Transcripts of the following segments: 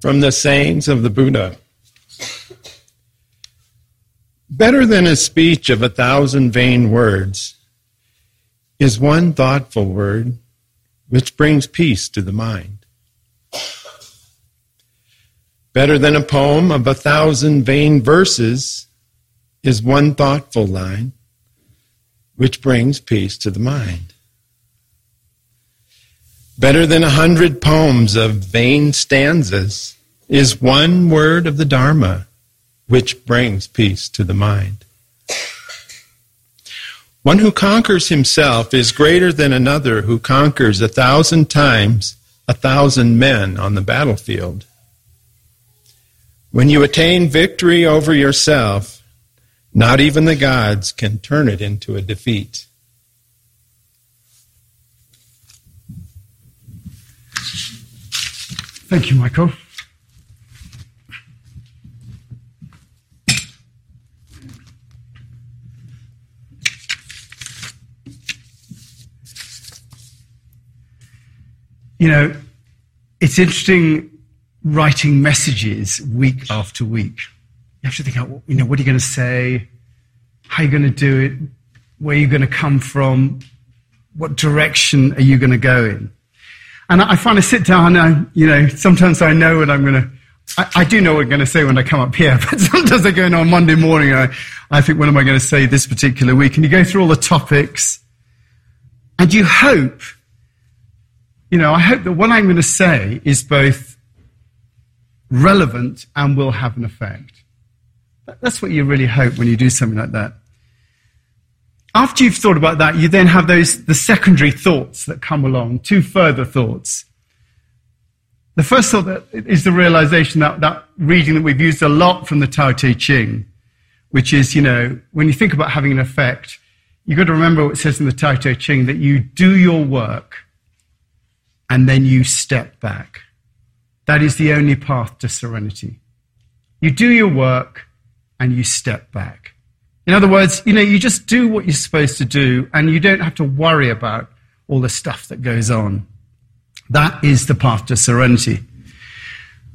from the sayings of the Buddha. Better than a speech of a thousand vain words is one thoughtful word which brings peace to the mind. Better than a poem of a thousand vain verses is one thoughtful line which brings peace to the mind. Better than a hundred poems of vain stanzas is one word of the Dharma which brings peace to the mind. One who conquers himself is greater than another who conquers a thousand times a thousand men on the battlefield. When you attain victory over yourself, not even the gods can turn it into a defeat. Thank you, Michael. You know, it's interesting writing messages week after week. You have to think, out, you know, what are you going to say? How are you going to do it? Where are you going to come from? What direction are you going to go in? And I I sit down and, you know, sometimes I know what I'm going to, I, I, do know what I'm going to say when I come up here, but sometimes I go in on Monday morning, I, I think, what am I going to say this particular week? And you go through all the topics and you hope, you know, I hope that what I'm going to say is both relevant and will have an effect. That's what you really hope when you do something like that. After you've thought about that, you then have those, the secondary thoughts that come along, two further thoughts. The first thought that is the realization that that reading that we've used a lot from the Tao Te Ching, which is, you know, when you think about having an effect, you've got to remember what it says in the Tao Te Ching that you do your work and then you step back. That is the only path to serenity. You do your work and you step back. In other words, you know, you just do what you're supposed to do and you don't have to worry about all the stuff that goes on. That is the path to serenity.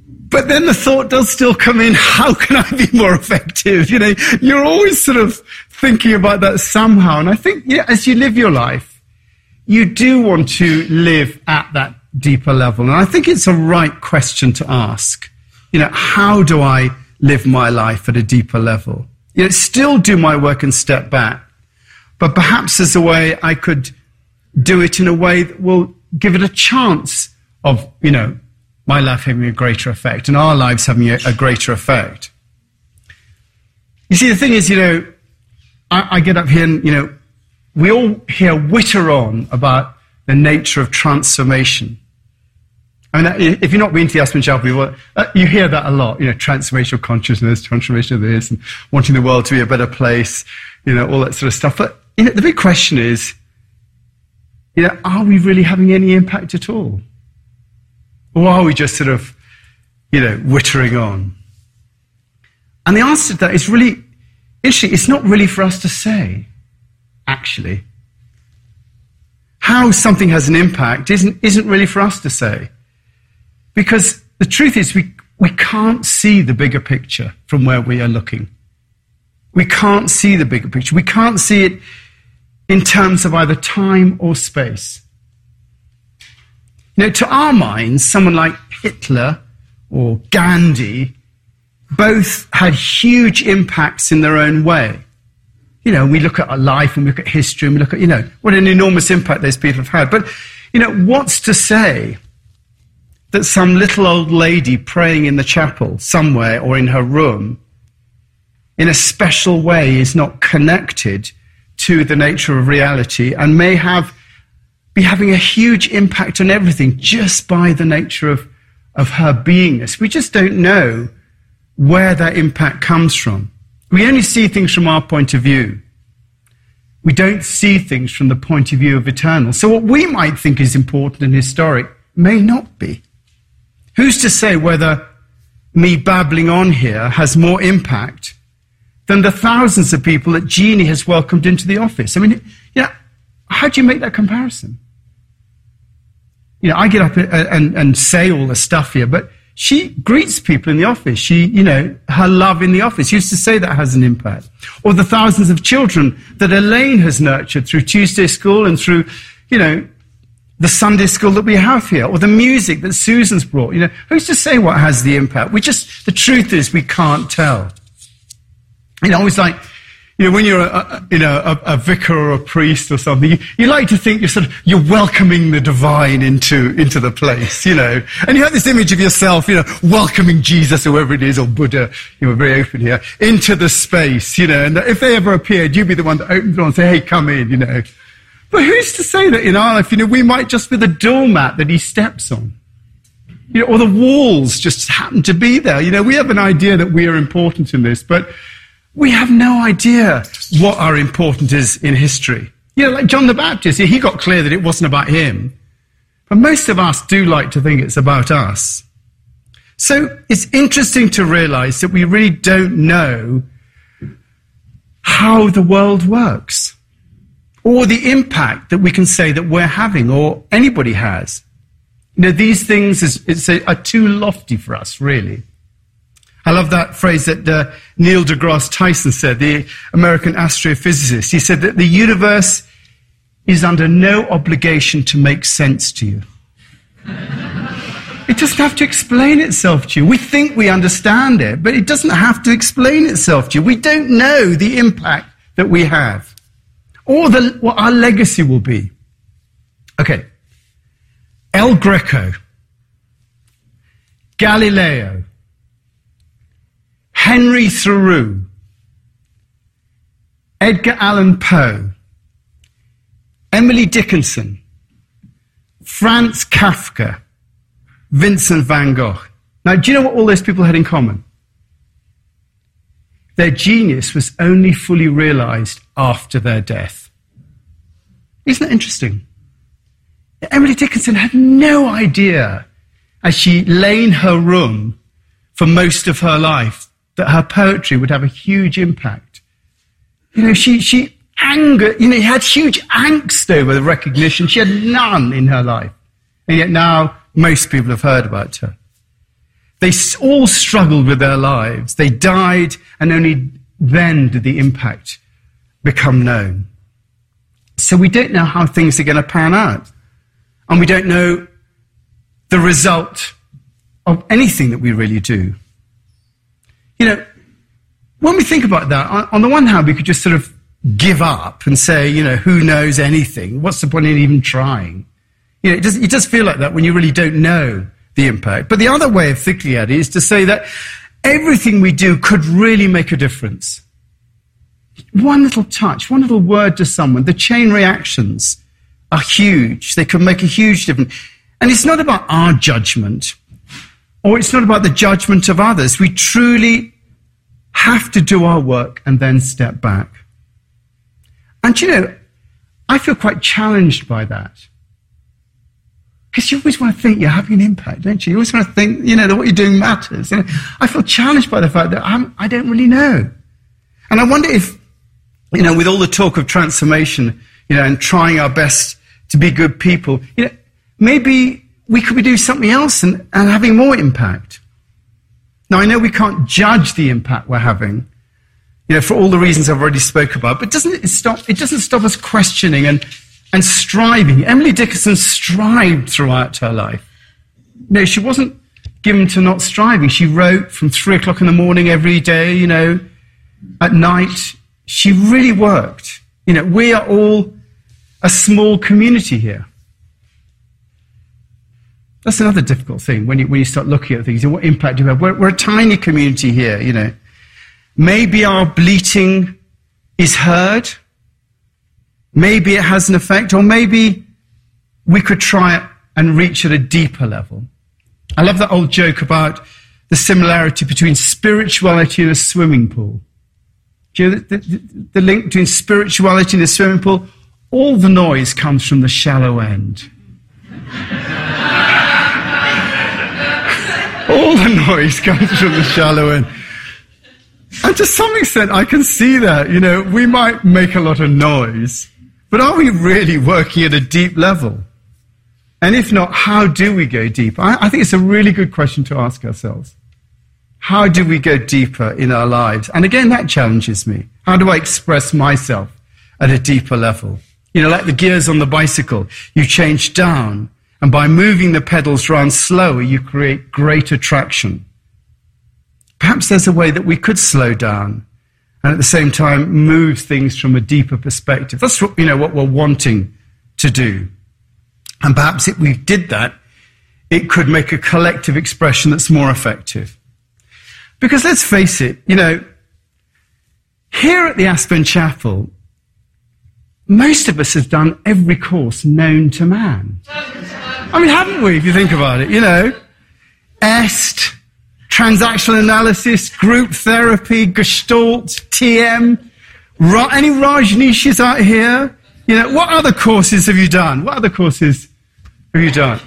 But then the thought does still come in, how can I be more effective? You know, you're always sort of thinking about that somehow. And I think yeah, as you live your life, you do want to live at that deeper level. And I think it's a right question to ask. You know, how do I live my life at a deeper level? Know, still do my work and step back, but perhaps there's a way I could do it in a way that will give it a chance of, you know, my life having a greater effect and our lives having a, a greater effect. You see, the thing is, you know, I, I get up here and, you know, we all hear witter on about the nature of transformation. I mean, if you're not been to the Aspen Chapel, you hear that a lot, you know, transformational consciousness, transformation of this, and wanting the world to be a better place, you know, all that sort of stuff. But, you know, the big question is, you know, are we really having any impact at all? Or are we just sort of, you know, wittering on? And the answer to that is really interesting. It's not really for us to say, actually. How something has an impact isn't, isn't really for us to say. Because the truth is, we, we can't see the bigger picture from where we are looking. We can't see the bigger picture. We can't see it in terms of either time or space. You know, to our minds, someone like Hitler or Gandhi both had huge impacts in their own way. You know, we look at our life and we look at history and we look at, you know, what an enormous impact those people have had. But, you know, what's to say that some little old lady praying in the chapel somewhere or in her room in a special way is not connected to the nature of reality and may have be having a huge impact on everything just by the nature of, of her beingness. We just don't know where that impact comes from. We only see things from our point of view. We don't see things from the point of view of eternal. So what we might think is important and historic may not be. Who's to say whether me babbling on here has more impact than the thousands of people that Jeannie has welcomed into the office? I mean, know, how do you make that comparison? You know, I get up and, and, say all the stuff here, but she greets people in the office. She, you know, her love in the office. Used to say that has an impact. Or the thousands of children that Elaine has nurtured through Tuesday school and through, you know, the Sunday school that we have here, or the music that Susan's brought. You know, who's to say what has the impact? We just, the truth is we can't tell. You know, it's like, you know, when you're a, you know, a, a, vicar or a priest or something, you, you, like to think you're sort of, you're welcoming the divine into, into the place, you know. And you have this image of yourself, you know, welcoming Jesus, whoever it is, or Buddha, you were very open here, into the space, you know. And if they ever appeared, you'd be the one that open the door and say, hey, come in, you know. But who's to say that in our life, you know, we might just be the doormat that he steps on? You know, or the walls just happen to be there. You know, we have an idea that we are important in this, but we have no idea what our importance is in history. You know, like John the Baptist, he got clear that it wasn't about him. But most of us do like to think it's about us. So it's interesting to realize that we really don't know how the world works or the impact that we can say that we're having or anybody has. You know, these things is, are too lofty for us, really. I love that phrase that uh, Neil deGrasse Tyson said, the American astrophysicist. He said that the universe is under no obligation to make sense to you. it doesn't have to explain itself to you. We think we understand it, but it doesn't have to explain itself to you. We don't know the impact that we have or the, what our legacy will be. Okay. El Greco, Galileo, Henry Thoreau, Edgar Allan Poe, Emily Dickinson, Franz Kafka, Vincent van Gogh. Now, do you know what all those people had in common? Their genius was only fully realized after their death. Isn't that interesting? Emily Dickinson had no idea as she lay in her room for most of her life that her poetry would have a huge impact. You know, she, she anger, you know, she had huge angst over the recognition. She had none in her life. And yet now most people have heard about her. They all struggled with their lives. They died and only then did the impact become known. So we don't know how things are going to pan out. And we don't know the result of anything that we really do. You know, when we think about that, on, the one hand, we could just sort of give up and say, you know, who knows anything? What's the point in even trying? You know, it does, it does feel like that when you really don't know the impact. But the other way of thinking at it is to say that everything we do could really make a difference. One little touch, one little word to someone, the chain reactions are huge. They can make a huge difference. And it's not about our judgment or it's not about the judgment of others. We truly have to do our work and then step back. And you know, I feel quite challenged by that. Because you always want to think you're having an impact, don't you? You always want to think, you know, that what you're doing matters. You know, I feel challenged by the fact that I'm, I don't really know. And I wonder if, you know, with all the talk of transformation, you know, and trying our best to be good people, you know, maybe we could be doing something else and, and having more impact. Now, I know we can't judge the impact we're having, you know, for all the reasons I've already spoke about, but doesn't it stop, it doesn't stop us questioning and, and striving. Emily Dickinson strived throughout her life. No, she wasn't given to not striving. She wrote from three o'clock in the morning every day, you know, at night. She really worked. You know, we are all a small community here. That's another difficult thing when you, when you start looking at things. And what impact do we have? We're, we're a tiny community here, you know. Maybe our bleating is heard. Maybe it has an effect, or maybe we could try it and reach at a deeper level. I love that old joke about the similarity between spirituality and a swimming pool. Do you know the, the, the link between spirituality and a swimming pool? All the noise comes from the shallow end. All the noise comes from the shallow end. And to some extent, I can see that. You know, we might make a lot of noise, but are we really working at a deep level? And if not, how do we go deeper? I, I think it's a really good question to ask ourselves. How do we go deeper in our lives? And again, that challenges me. How do I express myself at a deeper level? You know, like the gears on the bicycle, you change down, and by moving the pedals round slower, you create greater traction. Perhaps there's a way that we could slow down and at the same time move things from a deeper perspective. That's what, you know, what we're wanting to do. And perhaps if we did that, it could make a collective expression that's more effective. Because let's face it, you know, here at the Aspen Chapel, most of us have done every course known to man. I mean, haven't we, if you think about it? You know, EST, transactional analysis, group therapy, Gestalt, TM, any Rajneeshis out here? You know, what other courses have you done? What other courses have you done?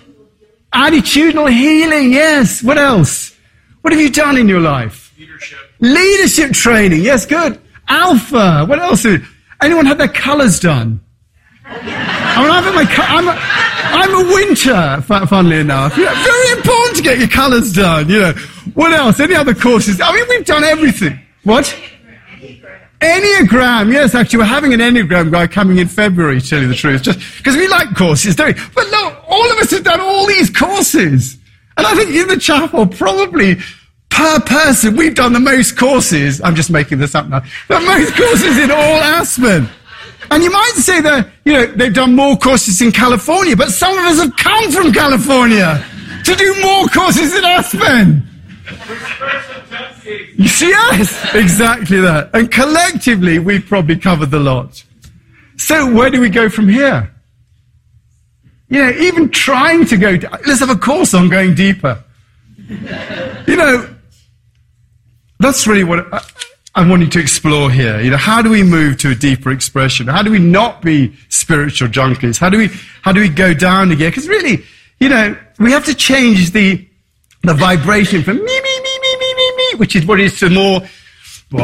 Attitudinal healing, yes. What else? What have you done in your life? Leadership. Leadership training, yes, good. Alpha, what else? Anyone had their colours done? I mean, I've my, I'm, a, I'm a winter, funnily enough. Very important to get your colours done, you know. What else? Any other courses? I mean, we've done everything. What? Enneagram. Yes, actually, we're having an Enneagram guy coming in February, to tell you the truth, just because we like courses, don't we? But no, all of us have done all these courses. And I think in the chapel, probably per person, we've done the most courses. I'm just making this up now. The most courses in all Aspen. And you might say that, you know, they've done more courses in California, but some of us have come from California to do more courses in Aspen. You see, yes, exactly that. And collectively, we've probably covered the lot. So where do we go from here? You know, even trying to go, let's have a course on going deeper. You know, that's really what I, I want you to explore here. You know, how do we move to a deeper expression? How do we not be spiritual junkies? How do we, how do we go down again? Because really, you know, we have to change the, the vibration from me, me, me, me, me, me, me, which is what is to more, oh.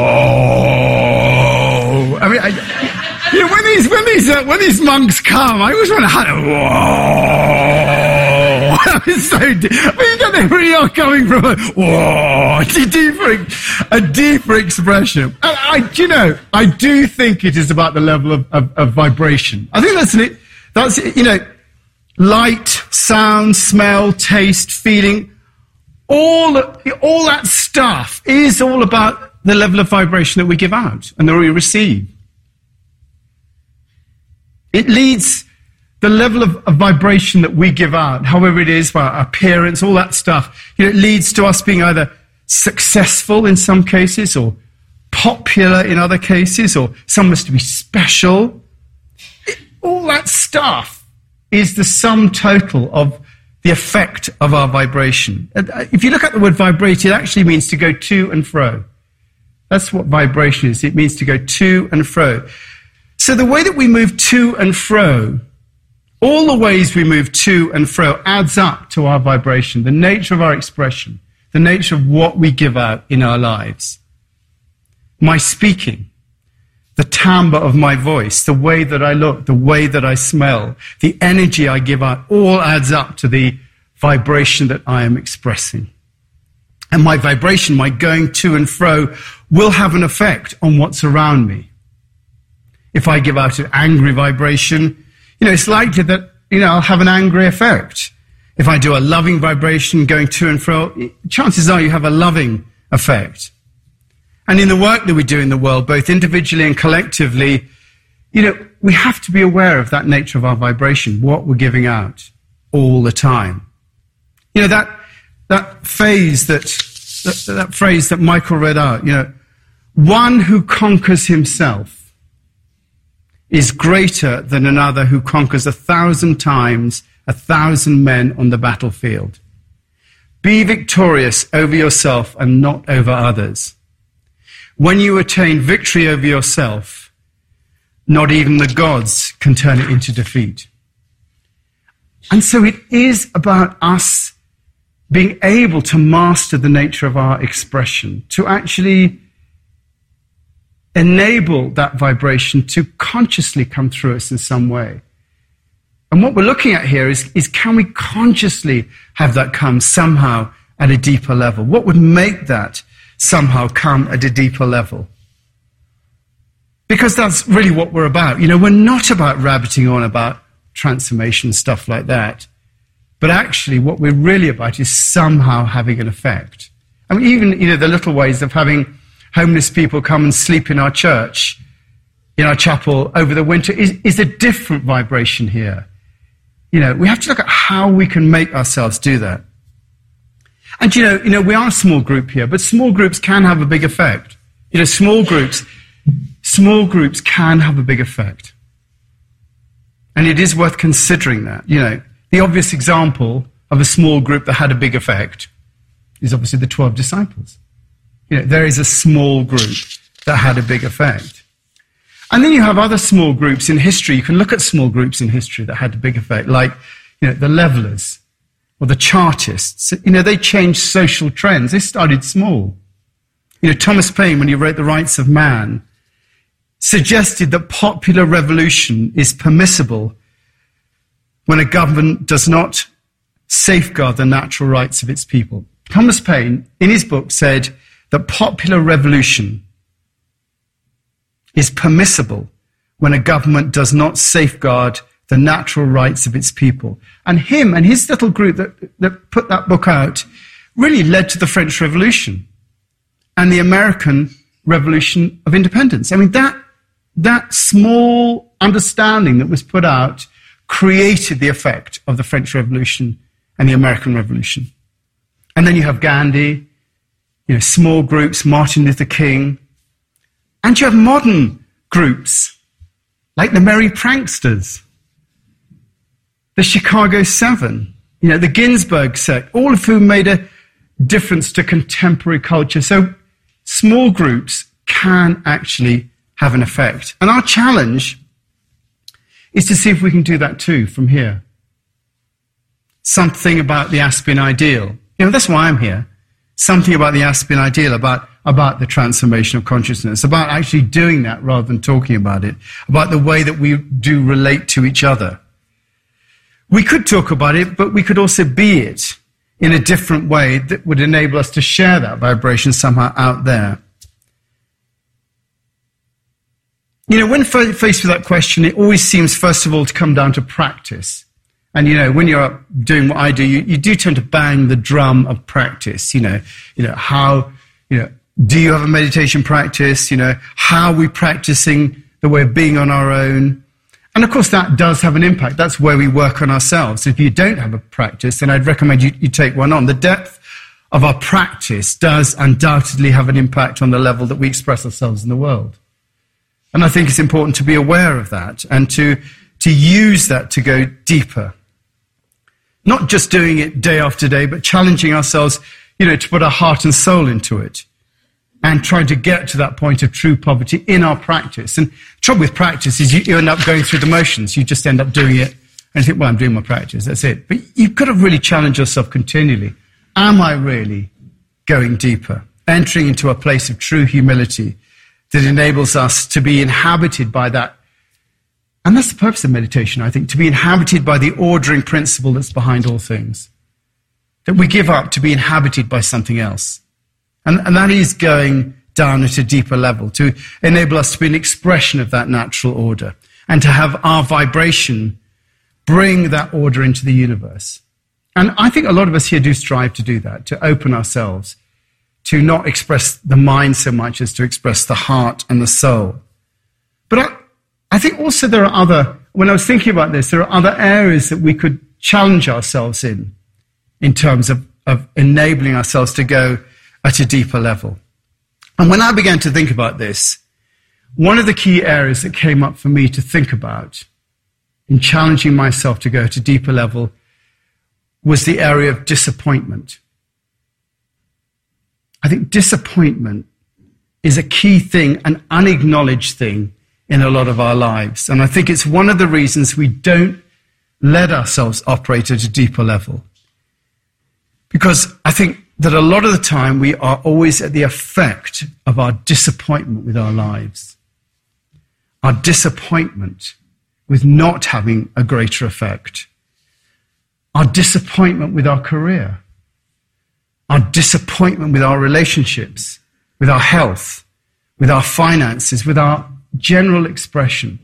I mean, I, you know, when these, when these, uh, when these monks come, I always how to, whoa. it's so deep. I mean, they really are coming from a, whoa, a deeper, a deeper expression. And I, you know, I do think it is about the level of, of, of vibration. I think that's, an, that's, you know, light, sound, smell, taste, feeling, all, all that stuff is all about the level of vibration that we give out and that we receive. It leads the level of, of, vibration that we give out, however it is, our appearance, all that stuff, you know, it leads to us being either successful in some cases or popular in other cases or some of us to be special. It, all that stuff is the sum total of the effect of our vibration. Uh, if you look at the word vibrate, it actually means to go to and fro. That's what vibration is. It means to go to and fro. So the way that we move to and fro, all the ways we move to and fro adds up to our vibration, the nature of our expression, the nature of what we give out in our lives. My speaking, the timbre of my voice, the way that I look, the way that I smell, the energy I give out, all adds up to the vibration that I am expressing. And my vibration, my going to and fro, will have an effect on what's around me. If I give out an angry vibration, you know, it's likely that, you know, I'll have an angry effect. If I do a loving vibration going to and fro, chances are you have a loving effect. And in the work that we do in the world, both individually and collectively, you know, we have to be aware of that nature of our vibration, what we're giving out all the time. You know, that, that phase that, that, that phrase that Michael read out, you know, one who conquers himself is greater than another who conquers a thousand times a thousand men on the battlefield. Be victorious over yourself and not over others. When you attain victory over yourself, not even the gods can turn it into defeat. And so it is about us being able to master the nature of our expression, to actually enable that vibration to consciously come through us in some way. And what we're looking at here is, is can we consciously have that come somehow at a deeper level? What would make that somehow come at a deeper level? Because that's really what we're about. You know, we're not about rabbiting on about transformation, stuff like that. But actually, what we're really about is somehow having an effect. I mean, even, you know, the little ways of having homeless people come and sleep in our church, in our chapel over the winter is, is a different vibration here. You know, we have to look at how we can make ourselves do that. And you know, you know, we are a small group here, but small groups can have a big effect. You know, small groups, small groups can have a big effect. And it is worth considering that. You know, the obvious example of a small group that had a big effect is obviously the 12 disciples. You know, there is a small group that had a big effect. And then you have other small groups in history. You can look at small groups in history that had a big effect, like you know, the levelers or the Chartists. You know, they changed social trends. They started small. You know, Thomas Paine, when he wrote The Rights of Man, suggested that popular revolution is permissible when a government does not safeguard the natural rights of its people. Thomas Paine, in his book, said that popular revolution is permissible when a government does not safeguard the natural rights of its people. And him and his little group that, that put that book out really led to the French Revolution and the American Revolution of Independence. I mean, that, that small understanding that was put out created the effect of the French Revolution and the American Revolution. And then you have Gandhi, you know, small groups, Martin Luther King, and you have modern groups like the Merry Pranksters, the Chicago Seven, you know, the Ginsberg sect, all of whom made a difference to contemporary culture. So small groups can actually have an effect. And our challenge is to see if we can do that too from here. Something about the Aspen ideal. You know, that's why I'm here. Something about the Aspen ideal, about, about the transformation of consciousness, about actually doing that rather than talking about it, about the way that we do relate to each other. We could talk about it, but we could also be it in a different way that would enable us to share that vibration somehow out there. You know, when faced with that question, it always seems, first of all, to come down to practice. And you know, when you're doing what I do, you, you do tend to bang the drum of practice. You know, you know how, you know, do you have a meditation practice? You know, how are we practicing the way of being on our own? And of course, that does have an impact. That's where we work on ourselves. If you don't have a practice, then I'd recommend you, you take one on. The depth of our practice does undoubtedly have an impact on the level that we express ourselves in the world. And I think it's important to be aware of that and to, to use that to go deeper. Not just doing it day after day, but challenging ourselves, you know, to put our heart and soul into it and trying to get to that point of true poverty in our practice. And trouble with practice is you, you end up going through the motions. You just end up doing it and you think, well, I'm doing my practice. That's it. But you've got to really challenge yourself continually. Am I really going deeper? Entering into a place of true humility that enables us to be inhabited by that and that's the purpose of meditation, I think, to be inhabited by the ordering principle that's behind all things. That we give up to be inhabited by something else. And, and that is going down at a deeper level to enable us to be an expression of that natural order and to have our vibration bring that order into the universe. And I think a lot of us here do strive to do that, to open ourselves, to not express the mind so much as to express the heart and the soul. But I think also there are other, when I was thinking about this, there are other areas that we could challenge ourselves in, in terms of, of enabling ourselves to go at a deeper level. And when I began to think about this, one of the key areas that came up for me to think about in challenging myself to go to a deeper level was the area of disappointment. I think disappointment is a key thing, an unacknowledged thing in a lot of our lives. And I think it's one of the reasons we don't let ourselves operate at a deeper level. Because I think that a lot of the time we are always at the effect of our disappointment with our lives. Our disappointment with not having a greater effect. Our disappointment with our career, our disappointment with our relationships, with our health, with our finances, with our general expression.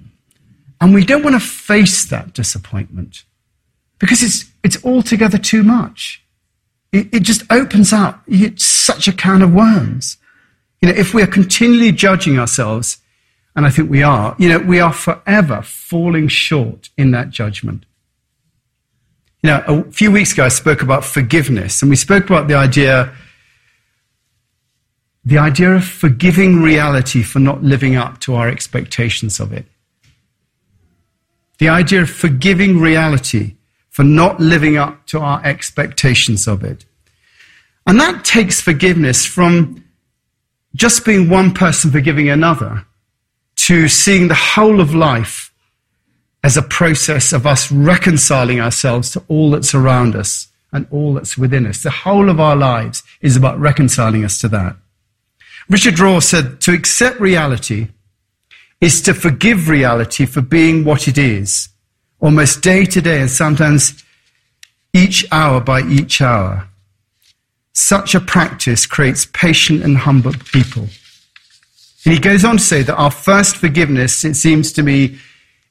And we don't want to face that disappointment because it's, it's altogether too much. It, it just opens up it's such a can of worms. You know, if we are continually judging ourselves, and I think we are, you know, we are forever falling short in that judgment. You know, a few weeks ago I spoke about forgiveness, and we spoke about the idea, the idea of forgiving reality for not living up to our expectations of it. The idea of forgiving reality for not living up to our expectations of it. And that takes forgiveness from just being one person forgiving another to seeing the whole of life as a process of us reconciling ourselves to all that's around us and all that's within us. The whole of our lives is about reconciling us to that. Richard Rohr said to accept reality is to forgive reality for being what it is almost day to day and sometimes each hour by each hour. Such a practice creates patient and humble people. And he goes on to say that our first forgiveness, it seems to me,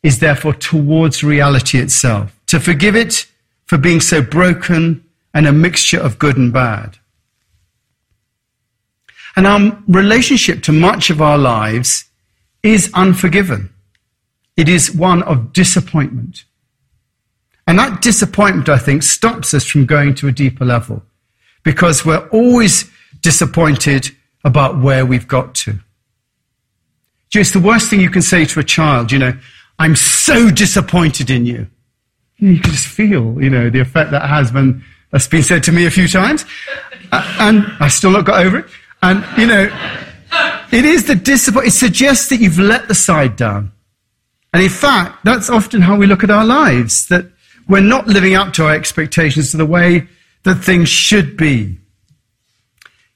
is therefore towards reality itself. To forgive it for being so broken and a mixture of good and bad. And our relationship to much of our lives is unforgiven. It is one of disappointment. And that disappointment, I think, stops us from going to a deeper level because we're always disappointed about where we've got to. It's the worst thing you can say to a child, you know, I'm so disappointed in you. You can just feel, you know, the effect that has when that's been said to me a few times. Uh, and I still not got over it. And, you know, it is the disappointment. It suggests that you've let the side down. And in fact, that's often how we look at our lives, that we're not living up to our expectations to the way that things should be.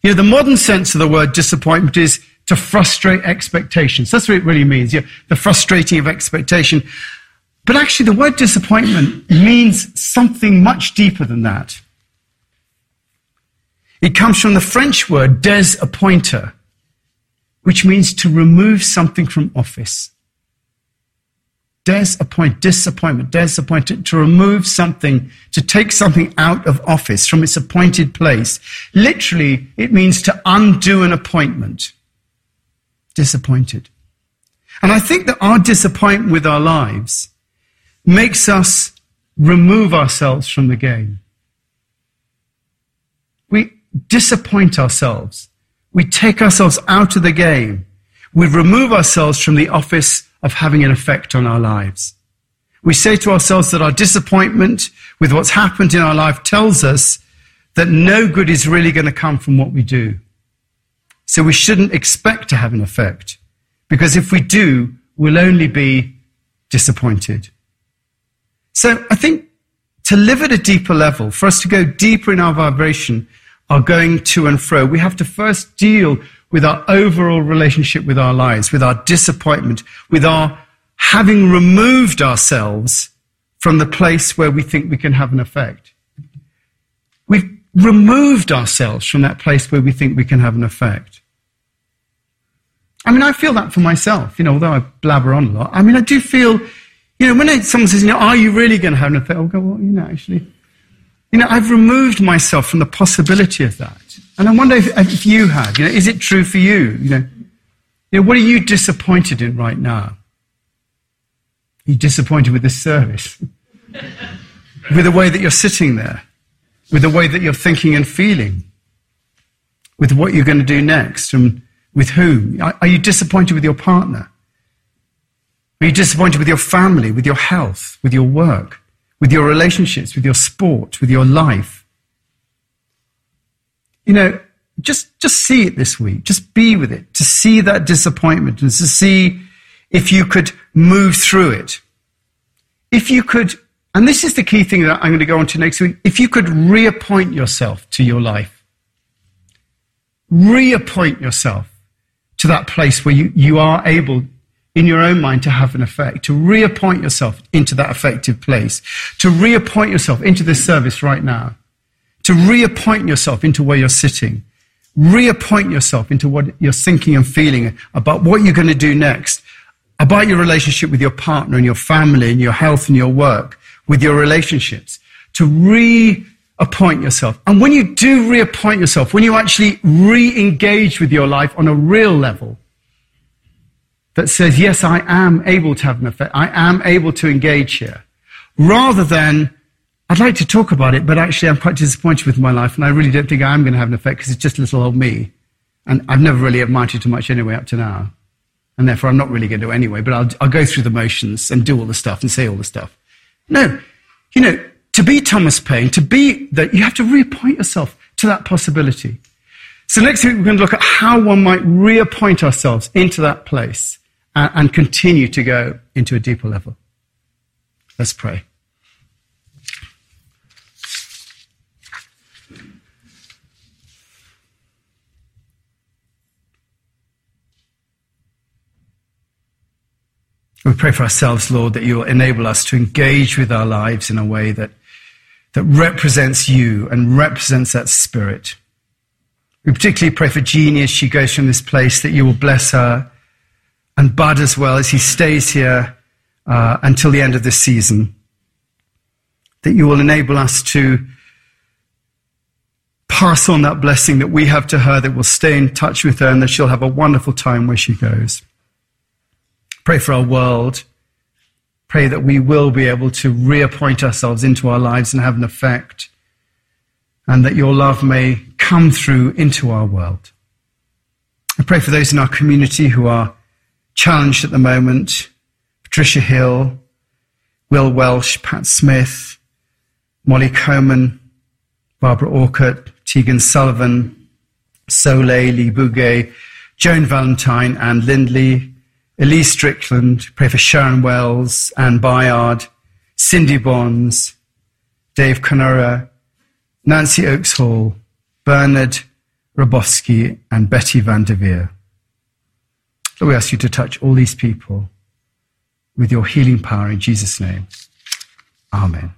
You know, the modern sense of the word disappointment is to frustrate expectations. That's what it really means. Yeah, the frustrating of expectation. But actually, the word disappointment means something much deeper than that. It comes from the French word désappointer, which means to remove something from office. Disappoint, disappointment, disappointed, to remove something, to take something out of office from its appointed place. Literally, it means to undo an appointment. Disappointed. And I think that our disappointment with our lives makes us remove ourselves from the game. Disappoint ourselves. We take ourselves out of the game. We remove ourselves from the office of having an effect on our lives. We say to ourselves that our disappointment with what's happened in our life tells us that no good is really going to come from what we do. So we shouldn't expect to have an effect because if we do, we'll only be disappointed. So I think to live at a deeper level, for us to go deeper in our vibration, our going to and fro, we have to first deal with our overall relationship with our lives, with our disappointment, with our having removed ourselves from the place where we think we can have an effect. We've removed ourselves from that place where we think we can have an effect. I mean, I feel that for myself, you know, although I blabber on a lot. I mean, I do feel, you know, when someone says, you know, are you really going to have an effect? I'll go, well, you know, actually, you know, I've removed myself from the possibility of that. And I wonder if, if you have. You know, is it true for you? You know, you know, what are you disappointed in right now? Are you disappointed with this service? with the way that you're sitting there? With the way that you're thinking and feeling? With what you're going to do next? And with whom? Are, are you disappointed with your partner? Are you disappointed with your family, with your health, with your work, with your relationships, with your sport, with your life? you know, just, just see it this week. Just be with it. To see that disappointment and to see if you could move through it. If you could, and this is the key thing that I'm going to go on to next week, if you could reappoint yourself to your life, reappoint yourself to that place where you, you are able in your own mind to have an effect, to reappoint yourself into that effective place, to reappoint yourself into this service right now, to reappoint yourself into where you're sitting, reappoint yourself into what you're thinking and feeling about what you're going to do next, about your relationship with your partner and your family and your health and your work, with your relationships, to reappoint yourself. And when you do reappoint yourself, when you actually re-engage with your life on a real level, that says, yes, I am able to have an effect. I am able to engage here. Rather than, I'd like to talk about it, but actually I'm quite disappointed with my life and I really don't think I am going to have an effect because it's just little old me. And I've never really amounted to much anyway up to now. And therefore I'm not really going to anyway, but I'll, I'll go through the motions and do all the stuff and say all the stuff. No. You know, to be Thomas Paine, to be that, you have to reappoint yourself to that possibility. So next week we're going to look at how one might reappoint ourselves into that place and, continue to go into a deeper level. Let's pray. We pray for ourselves, Lord, that you will enable us to engage with our lives in a way that, that represents you and represents that spirit. We particularly pray for Jeannie as she goes from this place that you will bless her and Bud as well as he stays here uh, until the end of this season. That you will enable us to pass on that blessing that we have to her, that we'll stay in touch with her, and that she'll have a wonderful time where she goes. Pray for our world. Pray that we will be able to reappoint ourselves into our lives and have an effect, and that your love may come through into our world. I pray for those in our community who are challenged at the moment. Patricia Hill, Will Welsh, Pat Smith, Molly Coman, Barbara Orcutt, Tegan Sullivan, Soleil, Lee Bouguet, Joan Valentine, and Lindley, Elise Strickland, pray for Sharon Wells, Anne Bayard, Cindy Bonds, Dave Conora, Nancy Oakes Hall, Bernard Robowski, and Betty Van der Veer. So we ask you to touch all these people with your healing power in Jesus' name. Amen.